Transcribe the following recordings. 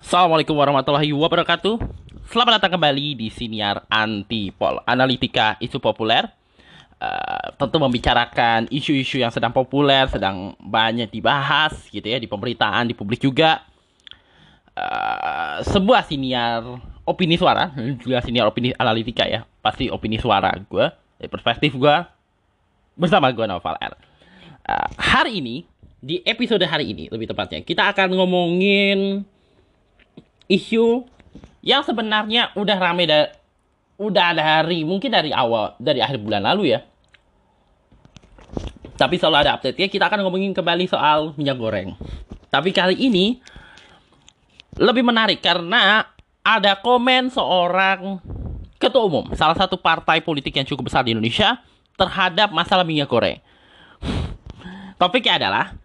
Assalamualaikum warahmatullahi wabarakatuh. Selamat datang kembali di Siniar Antipol Analitika Isu Populer. Uh, tentu membicarakan isu-isu yang sedang populer, sedang banyak dibahas gitu ya di pemerintahan, di publik juga. Uh, sebuah siniar opini suara, juga siniar opini analitika ya, pasti opini suara gue, dari perspektif gue, bersama gue Noval R. Uh, hari ini, di episode hari ini lebih tepatnya, kita akan ngomongin isu yang sebenarnya udah rame da udah ada hari mungkin dari awal dari akhir bulan lalu ya. Tapi selalu ada update ya. Kita akan ngomongin kembali soal minyak goreng. Tapi kali ini lebih menarik karena ada komen seorang ketua umum salah satu partai politik yang cukup besar di Indonesia terhadap masalah minyak goreng. Topiknya adalah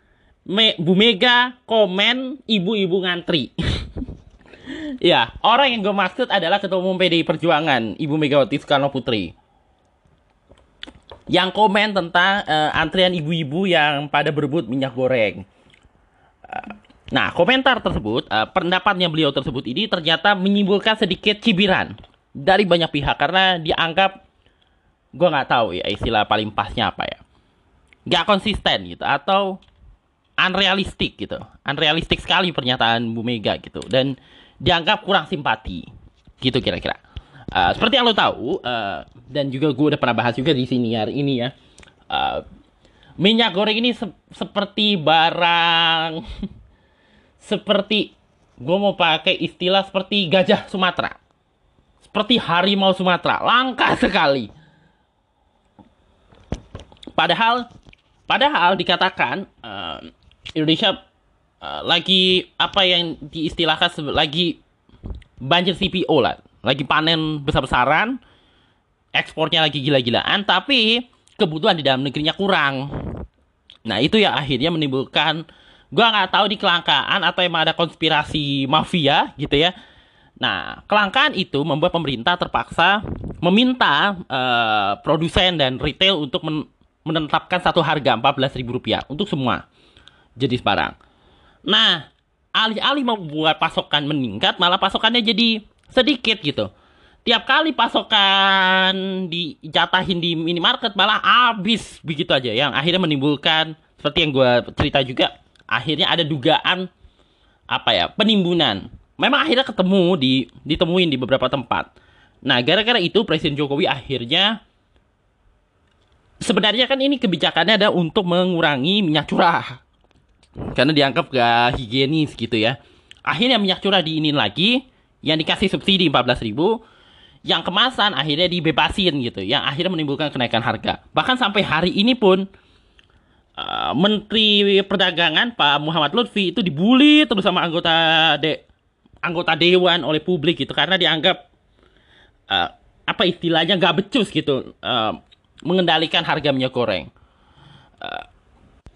Me Bu Mega komen ibu-ibu ngantri Ya, orang yang gue maksud adalah Ketua Umum PDI Perjuangan, Ibu Megawati Soekarno Putri. Yang komen tentang uh, antrian ibu-ibu yang pada berebut minyak goreng. Uh, nah, komentar tersebut, uh, pendapatnya beliau tersebut ini ternyata menimbulkan sedikit cibiran dari banyak pihak karena dianggap gue nggak tahu ya istilah paling pasnya apa ya, nggak konsisten gitu atau unrealistik gitu, unrealistik sekali pernyataan Bu Mega gitu. Dan dianggap kurang simpati gitu kira-kira. Uh, seperti yang lo tahu uh, dan juga gue udah pernah bahas juga di sini hari ini ya. Uh, minyak goreng ini se seperti barang seperti gue mau pakai istilah seperti gajah Sumatera seperti harimau Sumatera langka sekali. Padahal padahal dikatakan Indonesia uh, lagi apa yang diistilahkan lagi banjir CPO lah, lagi panen besar-besaran, ekspornya lagi gila-gilaan, tapi kebutuhan di dalam negerinya kurang. Nah itu ya akhirnya menimbulkan, gua nggak tahu di kelangkaan atau emang ada konspirasi mafia gitu ya. Nah kelangkaan itu membuat pemerintah terpaksa meminta uh, produsen dan retail untuk men menetapkan satu harga Rp14.000 untuk semua jenis barang. Nah, alih-alih membuat pasokan meningkat, malah pasokannya jadi sedikit gitu. Tiap kali pasokan dijatahin di minimarket malah habis begitu aja yang akhirnya menimbulkan seperti yang gue cerita juga akhirnya ada dugaan apa ya penimbunan. Memang akhirnya ketemu di ditemuin di beberapa tempat. Nah, gara-gara itu Presiden Jokowi akhirnya sebenarnya kan ini kebijakannya ada untuk mengurangi minyak curah karena dianggap gak higienis gitu ya. Akhirnya minyak curah diinin lagi, yang dikasih subsidi 14 ribu, yang kemasan akhirnya dibebasin gitu, yang akhirnya menimbulkan kenaikan harga. Bahkan sampai hari ini pun uh, Menteri Perdagangan Pak Muhammad Lutfi itu dibully terus sama anggota de anggota dewan oleh publik gitu karena dianggap uh, apa istilahnya nggak becus gitu uh, mengendalikan harga minyak goreng. Uh,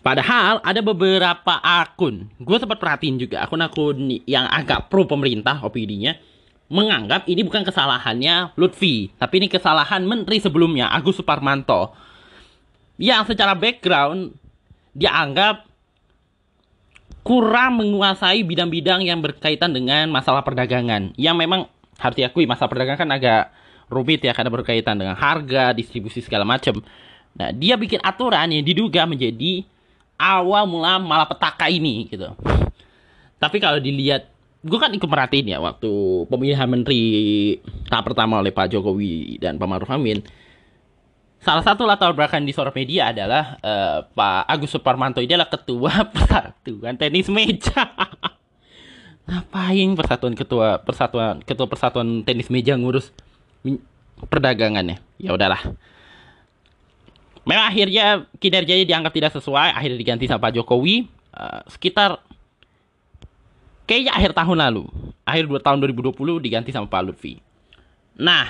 Padahal ada beberapa akun, gue sempat perhatiin juga akun-akun yang agak pro pemerintah opininya menganggap ini bukan kesalahannya Lutfi, tapi ini kesalahan menteri sebelumnya Agus Suparmanto yang secara background dianggap kurang menguasai bidang-bidang yang berkaitan dengan masalah perdagangan yang memang harus diakui masalah perdagangan kan agak rumit ya karena berkaitan dengan harga, distribusi segala macam. Nah, dia bikin aturan yang diduga menjadi awal mula malah petaka ini gitu. Tapi kalau dilihat, gue kan ikut merhatiin ya waktu pemilihan menteri tahap pertama oleh Pak Jokowi dan Pak Maruf Amin. Salah satu latar belakang di sosial media adalah uh, Pak Agus Suparmanto ini adalah ketua persatuan tenis meja. Ngapain persatuan ketua persatuan ketua persatuan tenis meja ngurus perdagangannya? Ya udahlah memang akhirnya kinerjanya dianggap tidak sesuai, akhirnya diganti sama Pak Jokowi uh, sekitar kayaknya akhir tahun lalu, akhir dua tahun 2020 diganti sama Pak Lutfi. Nah,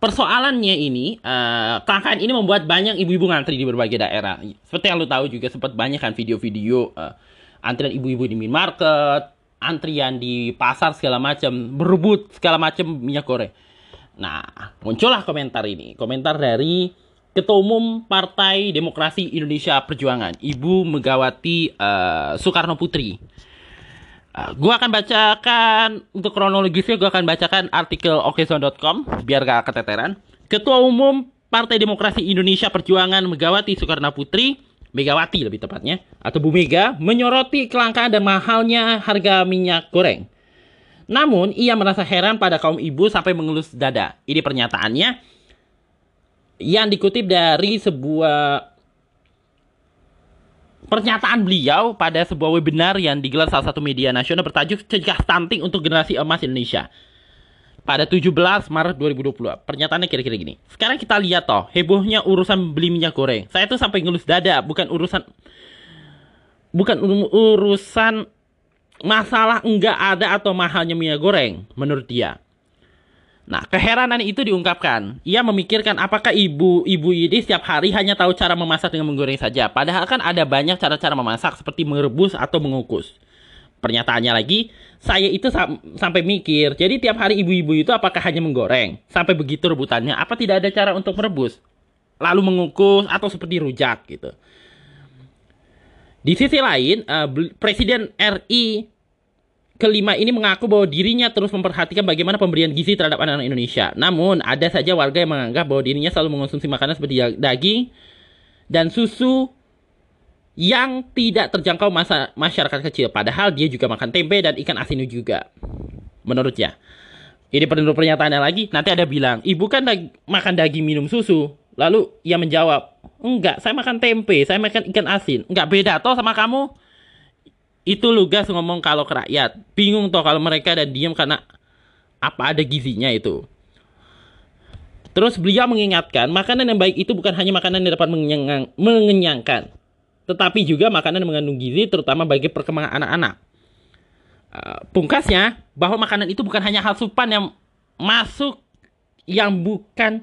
persoalannya ini, uh, kelangkaan ini membuat banyak ibu-ibu ngantri di berbagai daerah. Seperti yang lo tahu juga sempat banyak kan video-video uh, antrian ibu-ibu di minimarket, antrian di pasar segala macam, berebut segala macam minyak goreng. Nah, muncullah komentar ini, komentar dari Ketua Umum Partai Demokrasi Indonesia Perjuangan, Ibu Megawati uh, Soekarno Putri. Uh, gua akan bacakan untuk kronologisnya gua akan bacakan artikel okezone.com biar gak keteteran. Ketua Umum Partai Demokrasi Indonesia Perjuangan Megawati Soekarno Putri, Megawati lebih tepatnya, atau Bu Mega menyoroti kelangkaan dan mahalnya harga minyak goreng. Namun, ia merasa heran pada kaum ibu sampai mengelus dada. Ini pernyataannya yang dikutip dari sebuah pernyataan beliau pada sebuah webinar yang digelar salah satu media nasional bertajuk Cegah Stunting untuk Generasi Emas Indonesia pada 17 Maret 2020. Pernyataannya kira-kira gini. Sekarang kita lihat toh, hebohnya urusan beli minyak goreng. Saya tuh sampai ngelus dada, bukan urusan bukan urusan masalah enggak ada atau mahalnya minyak goreng menurut dia. Nah, keheranan itu diungkapkan. Ia memikirkan apakah ibu-ibu ini setiap hari hanya tahu cara memasak dengan menggoreng saja. Padahal kan ada banyak cara-cara memasak seperti merebus atau mengukus. Pernyataannya lagi, saya itu sam sampai mikir, jadi tiap hari ibu-ibu itu apakah hanya menggoreng? Sampai begitu rebutannya, apa tidak ada cara untuk merebus? Lalu mengukus atau seperti rujak gitu. Di sisi lain, uh, Presiden RI kelima ini mengaku bahwa dirinya terus memperhatikan bagaimana pemberian gizi terhadap anak-anak Indonesia. Namun, ada saja warga yang menganggap bahwa dirinya selalu mengonsumsi makanan seperti daging dan susu yang tidak terjangkau masa masyarakat kecil. Padahal dia juga makan tempe dan ikan asin juga. Menurutnya. Ini perlu pernyataannya lagi. Nanti ada bilang, ibu kan dag makan daging minum susu. Lalu ia menjawab, enggak, saya makan tempe, saya makan ikan asin. Enggak beda toh sama kamu itu lugas ngomong kalau ke rakyat. Bingung toh kalau mereka ada diam karena apa ada gizinya itu. Terus beliau mengingatkan makanan yang baik itu bukan hanya makanan yang dapat mengenyangkan tetapi juga makanan yang mengandung gizi terutama bagi perkembangan anak-anak. Uh, pungkasnya bahwa makanan itu bukan hanya hal supan yang masuk yang bukan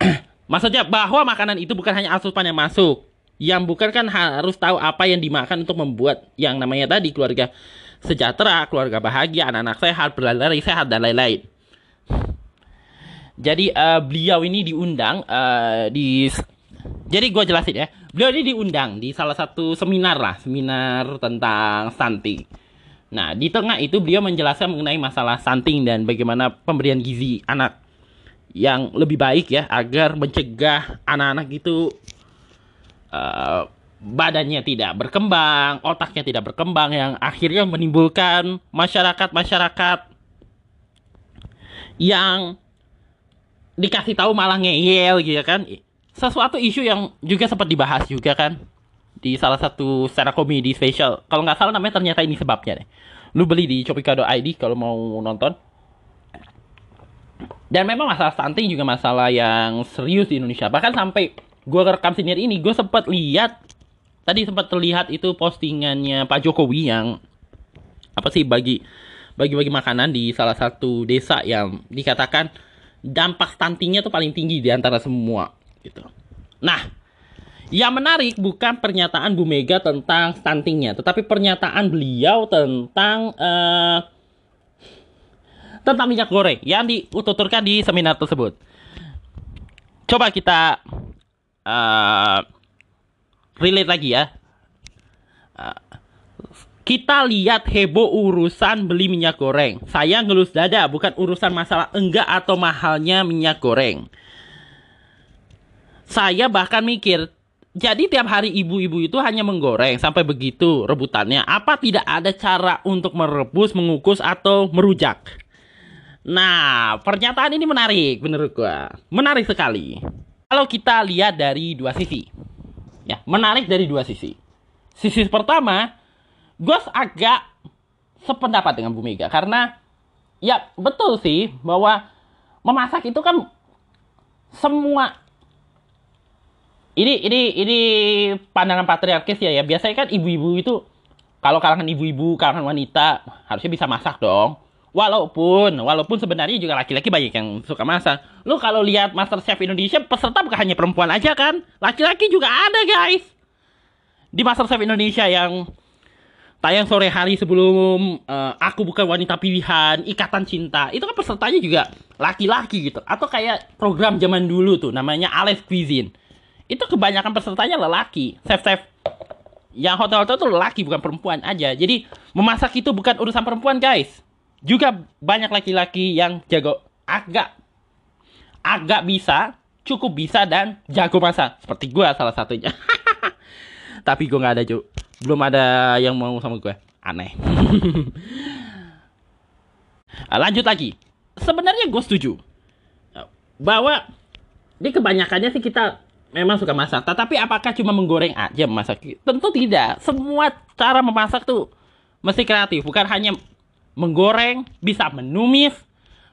maksudnya bahwa makanan itu bukan hanya asupan yang masuk yang bukan kan harus tahu apa yang dimakan untuk membuat yang namanya tadi keluarga sejahtera, keluarga bahagia, anak-anak sehat, berlari sehat dan lain-lain. Jadi uh, beliau ini diundang uh, di jadi gue jelasin ya. Beliau ini diundang di salah satu seminar lah, seminar tentang stunting. Nah, di tengah itu beliau menjelaskan mengenai masalah stunting dan bagaimana pemberian gizi anak yang lebih baik ya agar mencegah anak-anak itu uh, badannya tidak berkembang, otaknya tidak berkembang yang akhirnya menimbulkan masyarakat-masyarakat yang dikasih tahu malah ngeyel gitu kan. Sesuatu isu yang juga sempat dibahas juga kan di salah satu secara komedi spesial. Kalau nggak salah namanya ternyata ini sebabnya deh. Lu beli di Shopee.id kalau mau nonton. Dan memang masalah stunting juga masalah yang serius di Indonesia. Bahkan sampai gue rekam senior ini gue sempat lihat tadi sempat terlihat itu postingannya Pak Jokowi yang apa sih bagi bagi-bagi makanan di salah satu desa yang dikatakan dampak stuntingnya tuh paling tinggi di antara semua gitu. Nah, yang menarik bukan pernyataan Bu Mega tentang stuntingnya, tetapi pernyataan beliau tentang uh, tentang minyak goreng yang diututurkan di seminar tersebut. Coba kita uh, relate lagi ya. Uh, kita lihat heboh urusan beli minyak goreng. Saya ngelus dada, bukan urusan masalah enggak atau mahalnya minyak goreng. Saya bahkan mikir, jadi tiap hari ibu-ibu itu hanya menggoreng sampai begitu rebutannya. Apa tidak ada cara untuk merebus, mengukus atau merujak? Nah, pernyataan ini menarik menurut gua. Menarik sekali. Kalau kita lihat dari dua sisi, ya menarik dari dua sisi. Sisi pertama, gue agak sependapat dengan Bu Mega karena ya betul sih bahwa memasak itu kan semua ini ini ini pandangan patriarkis ya ya. Biasanya kan ibu-ibu itu kalau kalangan ibu-ibu kalangan wanita harusnya bisa masak dong Walaupun, walaupun sebenarnya juga laki-laki banyak yang suka masak. Lu kalau lihat Master Chef Indonesia, peserta bukan hanya perempuan aja kan? Laki-laki juga ada guys. Di Master Chef Indonesia yang tayang sore hari sebelum uh, aku bukan wanita pilihan ikatan cinta itu kan pesertanya juga laki-laki gitu atau kayak program zaman dulu tuh namanya Alex Cuisine itu kebanyakan pesertanya lelaki chef chef yang hotel-hotel tuh lelaki bukan perempuan aja jadi memasak itu bukan urusan perempuan guys juga banyak laki-laki yang jago agak agak bisa cukup bisa dan jago masak. Seperti gue salah satunya. Tapi gue nggak ada cuy belum ada yang mau sama gue aneh. Lanjut lagi. Sebenarnya gue setuju. Bahwa di kebanyakannya sih kita memang suka masak. Tetapi apakah cuma menggoreng aja memasak? Tentu tidak. Semua cara memasak tuh mesti kreatif. Bukan hanya menggoreng bisa menumis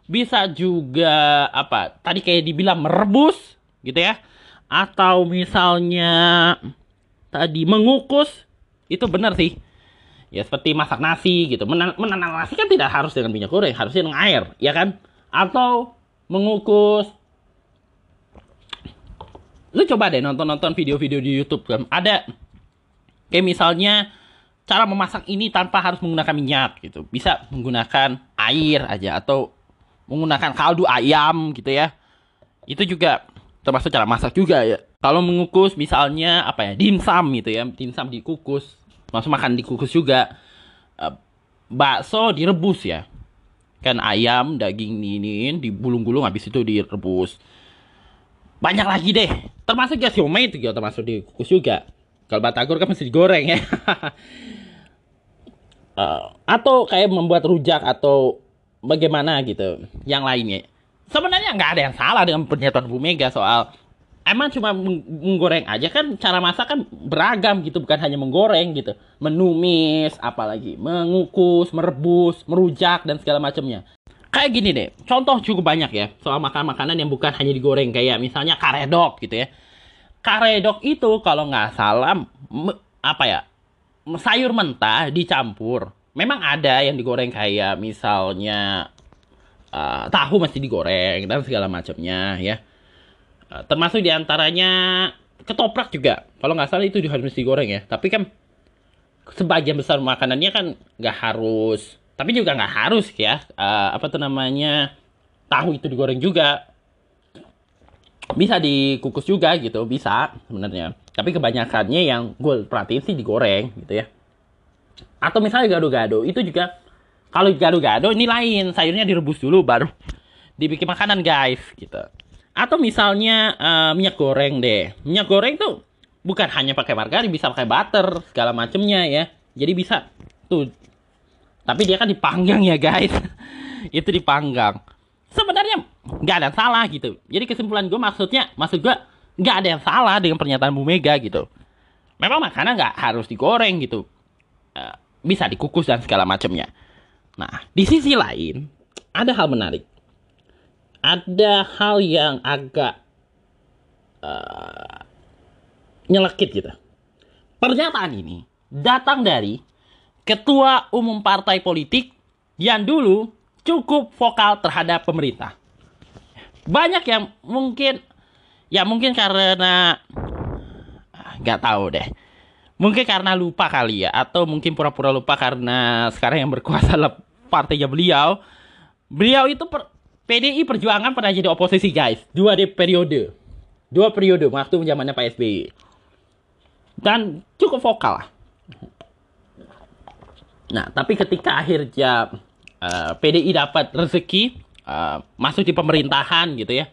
bisa juga apa tadi kayak dibilang merebus gitu ya. Atau misalnya tadi mengukus itu benar sih. Ya seperti masak nasi gitu. Men menanam nasi kan tidak harus dengan minyak goreng harusnya dengan air ya kan? Atau mengukus. Lu coba deh nonton-nonton video-video di YouTube kan ada. Kayak misalnya cara memasak ini tanpa harus menggunakan minyak gitu. Bisa menggunakan air aja atau menggunakan kaldu ayam gitu ya. Itu juga termasuk cara masak juga ya. Kalau mengukus misalnya apa ya dimsum gitu ya. Dimsum dikukus masuk makan dikukus juga. Uh, bakso direbus ya. Kan ayam daging ini digulung-gulung habis itu direbus. Banyak lagi deh. Termasuk ya siomay itu ya termasuk dikukus juga kalau batagor kan mesti digoreng ya. Uh, atau kayak membuat rujak atau bagaimana gitu yang lainnya. Sebenarnya nggak ada yang salah dengan pernyataan Bu Mega soal emang cuma menggoreng aja kan cara masak kan beragam gitu bukan hanya menggoreng gitu. Menumis apalagi mengukus merebus merujak dan segala macamnya. Kayak gini deh contoh cukup banyak ya soal makan makanan yang bukan hanya digoreng kayak misalnya karedok gitu ya karedok itu kalau nggak salah apa ya sayur mentah dicampur. Memang ada yang digoreng kayak misalnya uh, tahu masih digoreng dan segala macamnya ya. Eh, termasuk di antaranya ketoprak juga. Kalau nggak salah itu harus digoreng ya. Tapi kan sebagian besar makanannya kan nggak harus tapi juga nggak harus ya. Uh, apa tuh namanya tahu itu digoreng juga bisa dikukus juga gitu bisa sebenarnya tapi kebanyakannya yang gue perhatiin sih digoreng gitu ya atau misalnya gado-gado itu juga kalau gado-gado ini lain sayurnya direbus dulu baru dibikin makanan guys gitu atau misalnya uh, minyak goreng deh. Minyak goreng tuh bukan hanya pakai margarin, bisa pakai butter, segala macemnya ya. Jadi bisa tuh. Tapi dia kan dipanggang ya guys. itu dipanggang. Nggak ada yang salah gitu. Jadi kesimpulan gue maksudnya, maksud gue nggak ada yang salah dengan pernyataan Bu Mega gitu. Memang makanan nggak harus digoreng gitu. Uh, bisa dikukus dan segala macamnya. Nah, di sisi lain, ada hal menarik ada hal yang agak uh, nyelekit gitu. Pernyataan ini datang dari ketua umum partai politik yang dulu cukup vokal terhadap pemerintah. Banyak yang mungkin ya mungkin karena ah, nggak tahu deh. Mungkin karena lupa kali ya atau mungkin pura-pura lupa karena sekarang yang berkuasa adalah partainya beliau. Beliau itu per, PDI Perjuangan pernah jadi oposisi guys. Dua di periode. Dua periode waktu zamannya Pak SBY. Dan cukup vokal lah. Nah, tapi ketika akhirnya uh, eh, PDI dapat rezeki uh, masuk di pemerintahan gitu ya.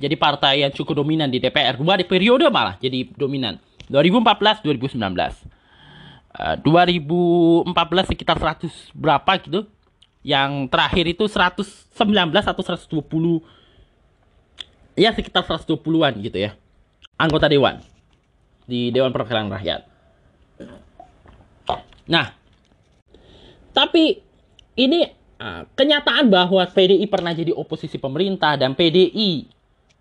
Jadi partai yang cukup dominan di DPR. Dua di periode malah jadi dominan. 2014 2019. Uh, 2014 sekitar 100 berapa gitu yang terakhir itu 119 atau 120 ya sekitar 120-an gitu ya anggota dewan di Dewan Perwakilan Rakyat. Nah, tapi ini uh, kenyataan bahwa PDI pernah jadi oposisi pemerintah dan PDI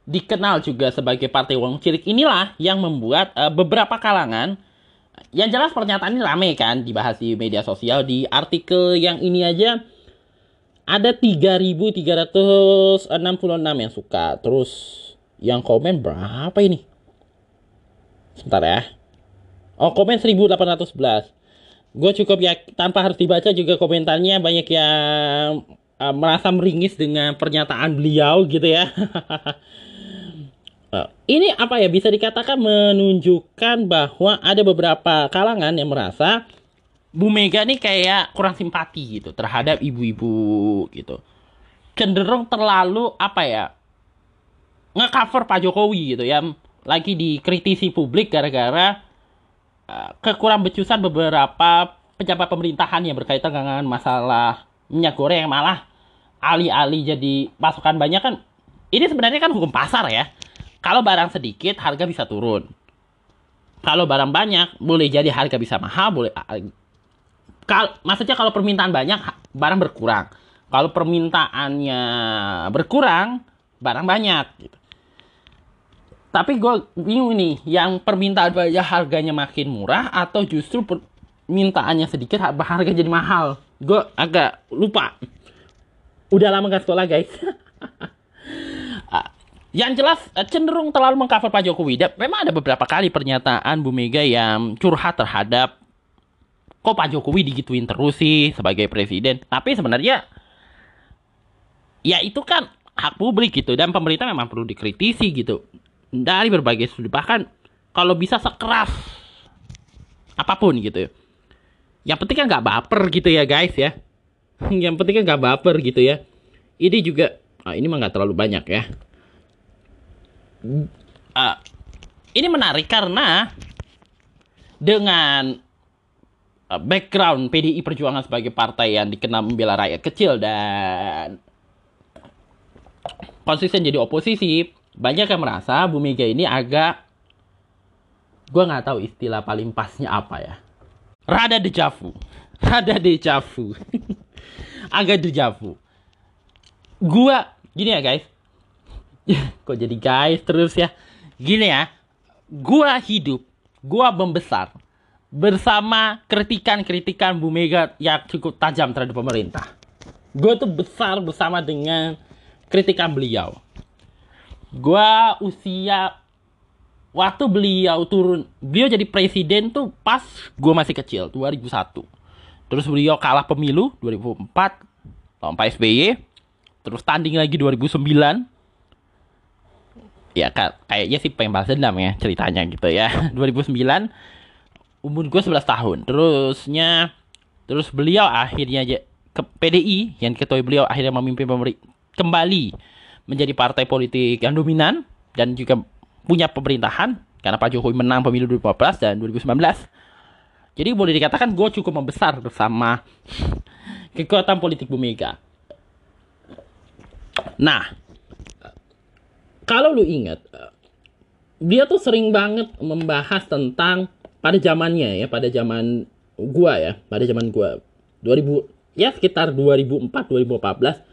dikenal juga sebagai partai wong cilik inilah yang membuat uh, beberapa kalangan yang jelas pernyataan ini rame kan dibahas di media sosial di artikel yang ini aja ada 3366 yang suka. Terus yang komen berapa ini? Sebentar ya. Oh, komen 1811. Gue cukup ya tanpa harus dibaca juga komentarnya banyak yang uh, merasa meringis dengan pernyataan beliau gitu ya. uh, ini apa ya bisa dikatakan menunjukkan bahwa ada beberapa kalangan yang merasa Bu Mega nih kayak kurang simpati gitu terhadap ibu-ibu gitu. Cenderung terlalu apa ya ngecover Pak Jokowi gitu ya. Lagi dikritisi publik gara-gara kekurang becusan beberapa pejabat pemerintahan yang berkaitan dengan masalah minyak goreng yang malah alih-alih jadi pasukan banyak kan ini sebenarnya kan hukum pasar ya. Kalau barang sedikit harga bisa turun. Kalau barang banyak boleh jadi harga bisa mahal, boleh Kal maksudnya kalau permintaan banyak barang berkurang. Kalau permintaannya berkurang barang banyak gitu. Tapi gue bingung nih, yang permintaan banyak harganya makin murah atau justru permintaannya sedikit harga jadi mahal? Gue agak lupa. Udah lama gak sekolah guys. Ah, yang jelas eh, cenderung terlalu mengcover Pak Jokowi. Memang ada beberapa kali pernyataan Bu Mega yang curhat terhadap kok Pak Jokowi digituin terus sih sebagai presiden. Tapi sebenarnya ya itu kan hak publik gitu dan pemerintah memang perlu dikritisi gitu dari berbagai sudut bahkan kalau bisa sekeras apa pun gitu. Yang penting kan nggak baper gitu ya guys ya. Yang penting kan nggak baper gitu ya. Ini juga ah, ini mah nggak terlalu banyak ya. Uh, ini menarik karena dengan Uh, background PDI Perjuangan sebagai partai yang dikenal membela rakyat kecil dan konsisten jadi oposisi, banyak yang merasa Bu Mega ini agak gue nggak tahu istilah paling pasnya apa ya. Rada dejavu. Rada dejavu. agak dejavu. Gua gini ya guys. Kok jadi guys terus ya? Gini ya. Gua hidup, gua membesar bersama kritikan-kritikan Bu Mega yang cukup tajam terhadap pemerintah. Gue tuh besar bersama dengan kritikan beliau. Gue usia waktu beliau turun, beliau jadi presiden tuh pas gue masih kecil, 2001. Terus beliau kalah pemilu 2004 lawan Pak SBY. Terus tanding lagi 2009. Ya kayaknya sih pengen balas dendam ya ceritanya gitu ya. 2009 umur gue 11 tahun. Terusnya terus beliau akhirnya ke PDI yang ketua beliau akhirnya memimpin pemerintah kembali menjadi partai politik yang dominan dan juga punya pemerintahan karena Pak Jokowi menang pemilu 2014 dan 2019. Jadi boleh dikatakan gue cukup membesar bersama kekuatan politik Bu Mega. Nah, kalau lu ingat, dia tuh sering banget membahas tentang pada zamannya ya, pada zaman gua ya, pada zaman gua 2000 ya sekitar 2004 2014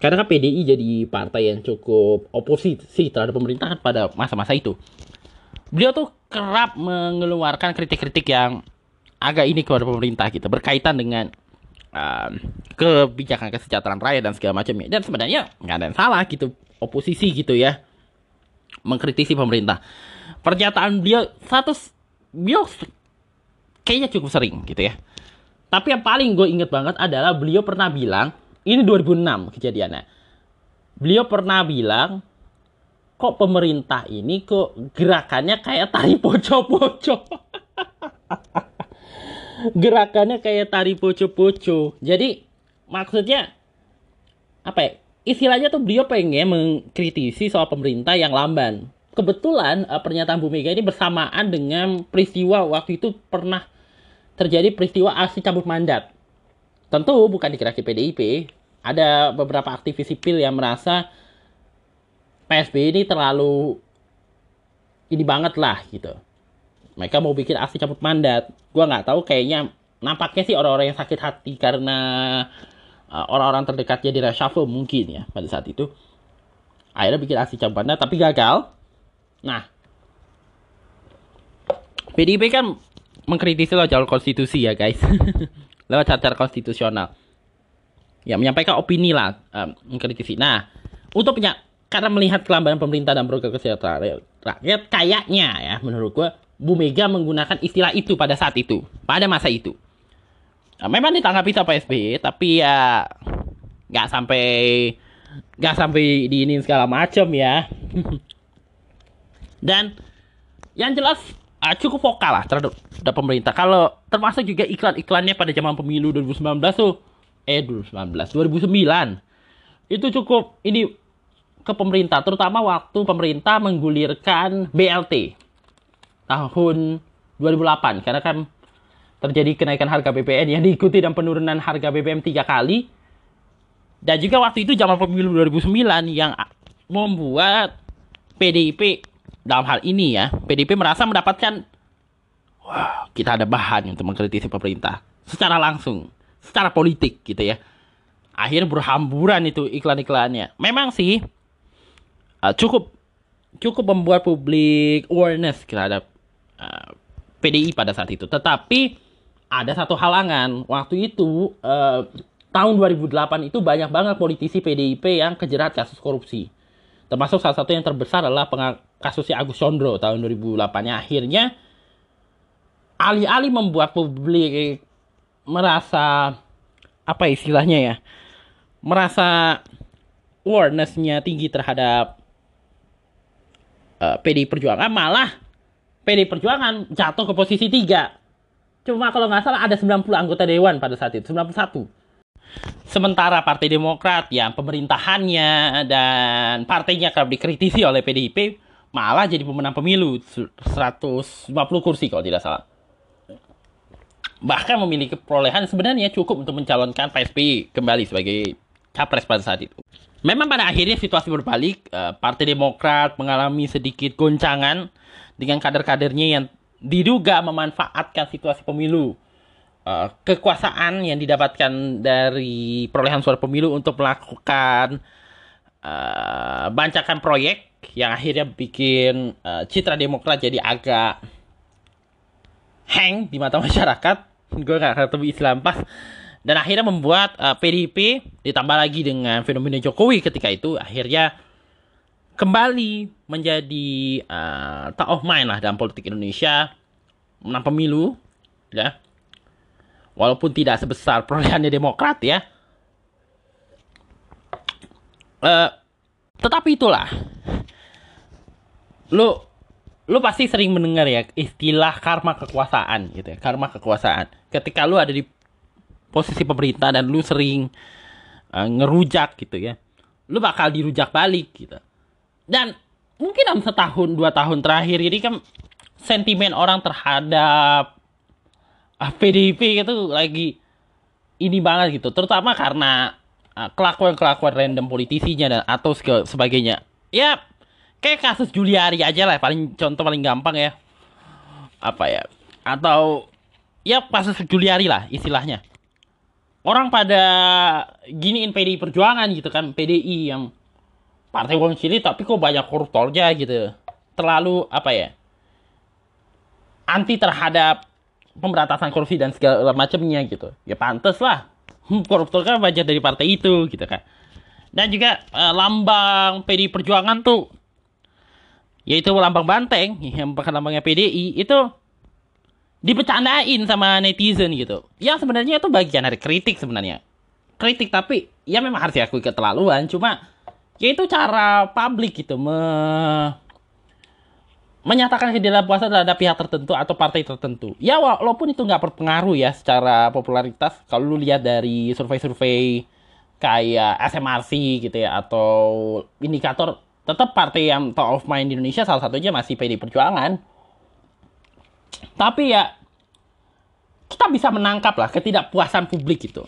karena kan PDI jadi partai yang cukup oposisi terhadap pemerintahan pada masa-masa itu. Beliau tuh kerap mengeluarkan kritik-kritik yang agak ini kepada pemerintah gitu berkaitan dengan uh, kebijakan kesejahteraan rakyat dan segala macamnya. Dan sebenarnya nggak ada yang salah gitu oposisi gitu ya mengkritisi pemerintah. Pernyataan beliau satu beliau kayaknya cukup sering gitu ya. Tapi yang paling gue inget banget adalah beliau pernah bilang, ini 2006 kejadiannya. Beliau pernah bilang, kok pemerintah ini kok gerakannya kayak tari poco-poco. gerakannya kayak tari poco-poco. Jadi maksudnya apa ya? Istilahnya tuh beliau pengen mengkritisi soal pemerintah yang lamban kebetulan uh, pernyataan Bu Mega ini bersamaan dengan peristiwa waktu itu pernah terjadi peristiwa aksi cabut mandat. Tentu bukan dikeraki PDIP, ada beberapa aktivis sipil yang merasa PSB ini terlalu ini banget lah gitu. Mereka mau bikin aksi cabut mandat. Gua nggak tahu kayaknya nampaknya sih orang-orang yang sakit hati karena uh, orang-orang terdekatnya di reshuffle mungkin ya pada saat itu. Akhirnya bikin aksi cabut mandat tapi gagal Nah, PDIP kan mengkritisi lewat jalur konstitusi ya guys, lewat cacar konstitusional. Ya menyampaikan opini lah, um, mengkritisi. Nah, untuk punya karena melihat kelambanan pemerintah dan program kesejahteraan rakyat, kayaknya ya menurut gue Bu Mega menggunakan istilah itu pada saat itu, pada masa itu. uh, memang ditanggapi sama SBY tapi ya nggak sampai nggak sampai di ini segala macam ya dan yang jelas uh, cukup vokal lah terhadap, terhadap pemerintah. Kalau termasuk juga iklan-iklannya pada zaman pemilu 2019 tuh eh 2019 2009 itu cukup ini ke pemerintah terutama waktu pemerintah menggulirkan BLT tahun 2008 karena kan terjadi kenaikan harga BPN yang diikuti dan penurunan harga BBM tiga kali. Dan juga waktu itu zaman pemilu 2009 yang membuat PDIP dalam hal ini ya PDIP merasa mendapatkan wah kita ada bahan untuk mengkritisi pemerintah. Secara langsung secara politik gitu ya. Akhirnya berhamburan itu iklan-iklannya. Memang sih uh, cukup cukup membuat publik awareness terhadap uh, PDI pada saat itu. Tetapi ada satu halangan. Waktu itu uh, tahun 2008 itu banyak banget politisi PDIP yang kejerat kasus korupsi. Termasuk salah satu yang terbesar adalah kasusnya Agus Condro tahun 2008 akhirnya alih-alih membuat publik merasa apa istilahnya ya merasa awarenessnya tinggi terhadap uh, eh, PDI Perjuangan malah PDI Perjuangan jatuh ke posisi tiga. Cuma kalau nggak salah ada 90 anggota dewan pada saat itu 91 sementara Partai Demokrat yang pemerintahannya dan partainya kerap dikritisi oleh PDIP malah jadi pemenang pemilu 150 kursi kalau tidak salah bahkan memiliki perolehan sebenarnya cukup untuk mencalonkan Pak SBY kembali sebagai capres pada saat itu. Memang pada akhirnya situasi berbalik, eh, Partai Demokrat mengalami sedikit goncangan dengan kader-kadernya yang diduga memanfaatkan situasi pemilu. Eh, kekuasaan yang didapatkan dari perolehan suara pemilu untuk melakukan uh, bancakan proyek yang akhirnya bikin uh, citra Demokrat jadi agak hang di mata masyarakat. Gue gak ketemu Islam pas. Dan akhirnya membuat uh, PDIP ditambah lagi dengan fenomena Jokowi ketika itu akhirnya kembali menjadi uh, top of mind lah dalam politik Indonesia. Menang pemilu ya. Walaupun tidak sebesar perolehannya Demokrat ya. Uh, tetapi itulah lo lu pasti sering mendengar ya istilah karma kekuasaan gitu ya karma kekuasaan. Ketika lu ada di posisi pemerintah dan lu sering uh, ngerujak gitu ya lu bakal dirujak balik gitu. Dan mungkin dalam setahun dua tahun terakhir ini kan sentimen orang terhadap uh, ah, PDIP itu lagi ini banget gitu. Terutama karena uh, kelakuan-kelakuan random politisinya dan atau sebagainya. Ya kayak kasus Juliari aja lah paling contoh paling gampang ya. Apa ya? Atau ya kasus Juliari lah istilahnya. Orang pada giniin PDI Perjuangan gitu kan PDI yang partai wong cili tapi kok banyak koruptornya gitu. Terlalu apa ya? Anti terhadap pemberantasan korupsi dan segala macamnya gitu. Ya pantas lah. Hmm, koruptor kan banyak dari partai itu gitu kan. Dan juga eh, lambang PDI Perjuangan tuh yaitu lambang banteng yang bukan lambangnya PDI itu dipecandain sama netizen gitu. Yang sebenarnya itu bagian dari kritik sebenarnya. Kritik tapi ya memang harus diakui keterlaluan. Cuma ya itu cara publik gitu me menyatakan ketidakpuasan terhadap pihak tertentu atau partai tertentu. Ya walaupun itu nggak berpengaruh ya secara popularitas. Kalau lu lihat dari survei-survei kayak SMRC gitu ya atau indikator tetap partai yang top of mind di Indonesia salah satunya masih PD Perjuangan. Tapi ya kita bisa menangkap lah ketidakpuasan publik itu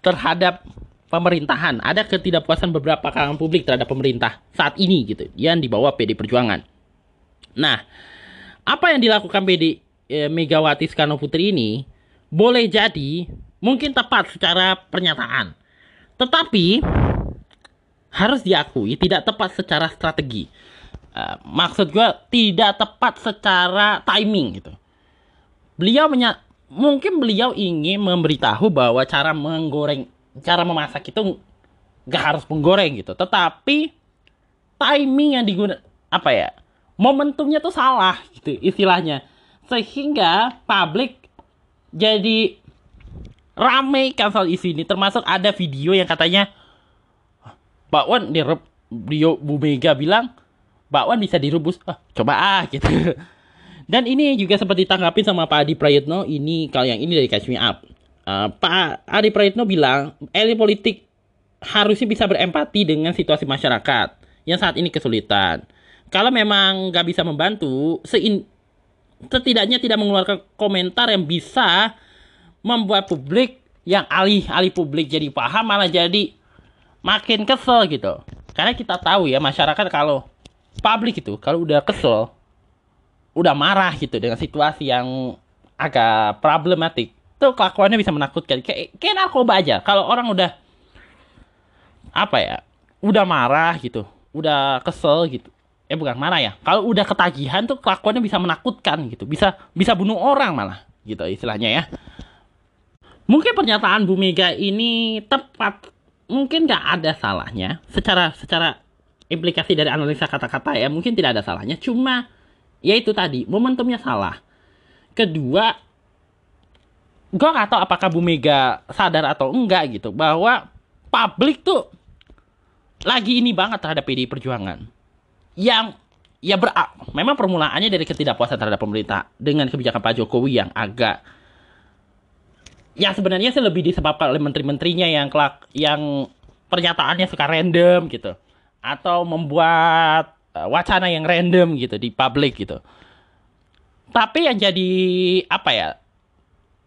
terhadap pemerintahan. Ada ketidakpuasan beberapa kalangan publik terhadap pemerintah saat ini gitu yang dibawa PD Perjuangan. Nah, apa yang dilakukan PD eh, Megawati Soekarno Putri ini boleh jadi mungkin tepat secara pernyataan. Tetapi harus diakui tidak tepat secara strategi. Uh, maksud gue tidak tepat secara timing gitu. Beliau menya mungkin beliau ingin memberitahu bahwa cara menggoreng, cara memasak itu gak harus menggoreng gitu. Tetapi timing yang digunakan apa ya? Momentumnya tuh salah gitu istilahnya. Sehingga publik jadi rame kan soal isu ini termasuk ada video yang katanya Pak Wan di Rio Bu Mega bilang Pak Wan bisa direbus. Ah, coba ah gitu. Dan ini juga sempat ditanggapi sama Pak Adi Prayitno ini kalau yang ini dari Catch Me Up. Uh, Pak Adi Prayitno bilang elit politik harusnya bisa berempati dengan situasi masyarakat yang saat ini kesulitan. Kalau memang nggak bisa membantu sein setidaknya tidak mengeluarkan komentar yang bisa membuat publik yang alih-alih publik jadi paham malah jadi makin kesel gitu. Karena kita tahu ya masyarakat kalau publik itu kalau udah kesel, udah marah gitu dengan situasi yang agak problematik, tuh kelakuannya bisa menakutkan. Kayak, kayak narkoba aja. Kalau orang udah apa ya, udah marah gitu, udah kesel gitu, eh bukan marah ya kalau udah ketagihan tuh kelakuannya bisa menakutkan gitu bisa bisa bunuh orang malah gitu istilahnya ya mungkin pernyataan Bu Mega ini tepat mungkin nggak ada salahnya. Secara secara implikasi dari analisa kata-kata ya mungkin tidak ada salahnya. Cuma ya itu tadi momentumnya salah. Kedua gue nggak tahu apakah Bu Mega sadar atau enggak gitu bahwa publik tuh lagi ini banget terhadap PDI Perjuangan. Yang ya ber memang permulaannya dari ketidakpuasan terhadap pemerintah dengan kebijakan Pak Jokowi yang agak yang sebenarnya sih lebih disebabkan oleh menteri-menterinya yang kelak yang pernyataannya suka random gitu atau membuat uh, wacana yang random gitu di publik gitu. Tapi yang jadi apa ya?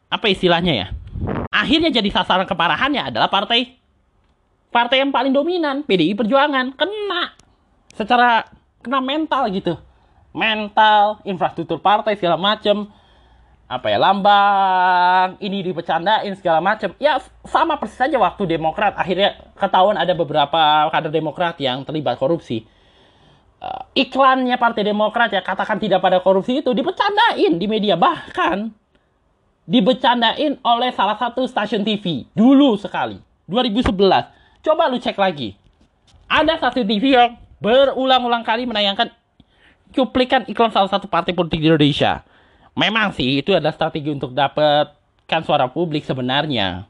Apa istilahnya ya? Akhirnya jadi sasaran keparahannya adalah partai partai yang paling dominan, PDI Perjuangan, kena secara kena mental gitu mental infrastruktur partai segala macem apa ya lambang ini dipecandain segala macem. Ya sama persis saja waktu Demokrat. Akhirnya ketahuan ada beberapa kader Demokrat yang terlibat korupsi. Uh, iklannya Partai Demokrat ya katakan tidak pada korupsi itu dipecandain di media. Bahkan dibecandain oleh salah satu stasiun TV dulu sekali 2011 coba lu cek lagi. Ada stasiun TV yang berulang-ulang kali menayangkan cuplikan iklan salah satu partai politik di Indonesia. Memang sih itu adalah strategi untuk dapatkan suara publik sebenarnya.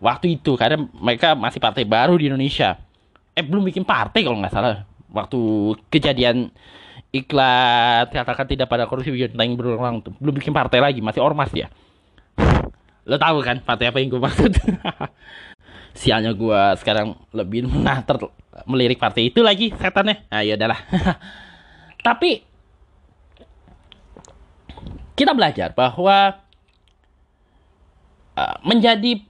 Waktu itu karena mereka masih partai baru di Indonesia. Eh belum bikin partai kalau nggak salah. Waktu kejadian iklan katakan tidak pada korupsi yang berulang belum bikin partai lagi masih ormas ya lo tahu kan partai apa yang gue maksud sialnya gue sekarang lebih nah ter melirik partai itu lagi setannya nah ya udahlah tapi kita belajar bahwa uh, menjadi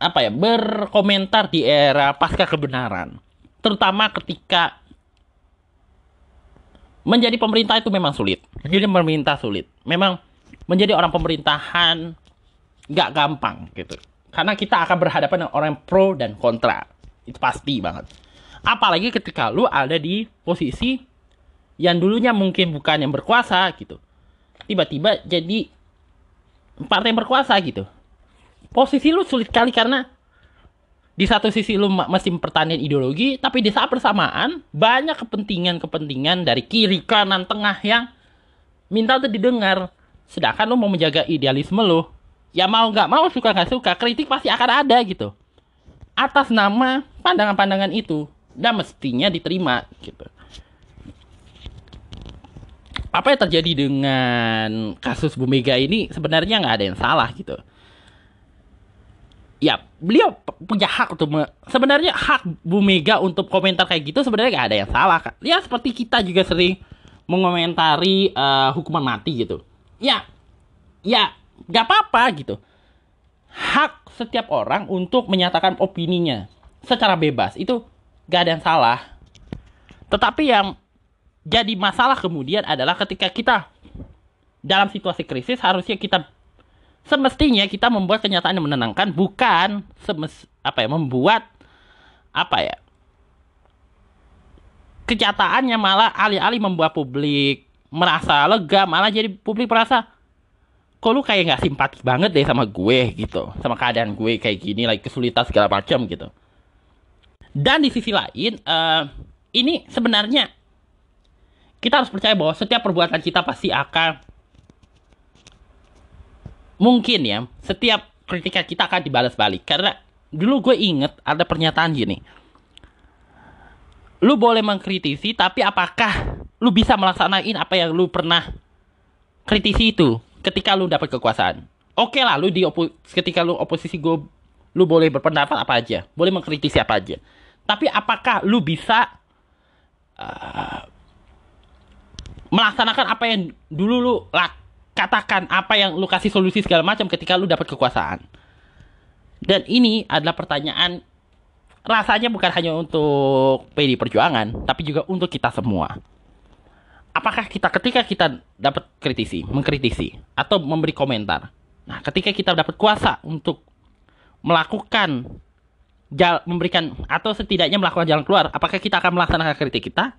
apa ya berkomentar di era pasca kebenaran terutama ketika menjadi pemerintah itu memang sulit menjadi pemerintah sulit memang menjadi orang pemerintahan nggak gampang gitu karena kita akan berhadapan dengan orang pro dan kontra itu pasti banget. Apalagi ketika lu ada di posisi yang dulunya mungkin bukan yang berkuasa gitu. Tiba-tiba jadi partai yang berkuasa gitu. Posisi lu sulit sekali karena di satu sisi lu masih mempertahankan ideologi, tapi di saat bersamaan banyak kepentingan-kepentingan dari kiri, kanan, tengah yang minta untuk didengar. Sedangkan lu mau menjaga idealisme lu, ya mau nggak mau suka nggak suka, kritik pasti akan ada gitu atas nama pandangan-pandangan itu dan mestinya diterima gitu. Apa yang terjadi dengan kasus Bu Mega ini sebenarnya nggak ada yang salah gitu. Ya, beliau punya hak untuk sebenarnya hak Bu Mega untuk komentar kayak gitu sebenarnya nggak ada yang salah. Ya seperti kita juga sering mengomentari uh, hukuman mati gitu. Ya, ya nggak apa-apa gitu hak setiap orang untuk menyatakan opininya secara bebas. Itu gak ada yang salah. Tetapi yang jadi masalah kemudian adalah ketika kita dalam situasi krisis harusnya kita semestinya kita membuat kenyataan yang menenangkan bukan semes apa ya membuat apa ya kenyataannya malah alih-alih membuat publik merasa lega malah jadi publik merasa kok lu kayak nggak simpati banget deh sama gue gitu. Sama keadaan gue kayak gini lagi like, kesulitan segala macam gitu. Dan di sisi lain uh, ini sebenarnya kita harus percaya bahwa setiap perbuatan kita pasti akan mungkin ya setiap kritikan kita akan dibalas balik karena dulu gue inget ada pernyataan gini. Lu boleh mengkritisi tapi apakah lu bisa melaksanain apa yang lu pernah kritisi itu ketika lu dapat kekuasaan? Oke lah lu di ketika lu oposisi gue lu boleh berpendapat apa aja. Boleh mengkritisi apa aja. Tapi apakah lu bisa uh, melaksanakan apa yang dulu lu katakan apa yang lu kasih solusi segala macam ketika lu dapat kekuasaan dan ini adalah pertanyaan rasanya bukan hanya untuk PD Perjuangan, tapi juga untuk kita semua. Apakah kita ketika kita dapat kritisi, mengkritisi, atau memberi komentar, nah ketika kita dapat kuasa untuk melakukan jal, memberikan atau setidaknya melakukan jalan keluar, apakah kita akan melaksanakan kritik kita,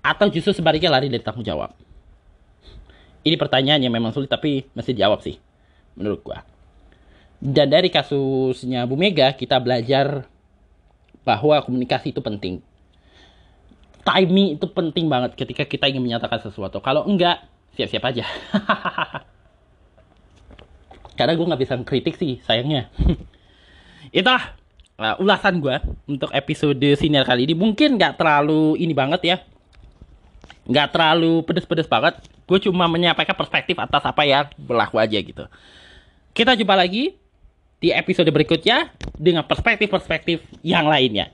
atau justru sebaliknya lari dari tanggung jawab? Ini pertanyaan yang memang sulit tapi mesti dijawab sih, menurut gua. Dan dari kasusnya Bu Mega kita belajar bahwa komunikasi itu penting. Timing itu penting banget ketika kita ingin menyatakan sesuatu. Kalau enggak, siap-siap aja. Karena gue nggak bisa kritik sih, sayangnya. Itulah uh, ulasan gue untuk episode siniar kali ini. Mungkin nggak terlalu ini banget ya. Nggak terlalu pedes-pedes banget. Gue cuma menyampaikan perspektif atas apa yang berlaku aja gitu. Kita jumpa lagi di episode berikutnya dengan perspektif-perspektif yang lainnya.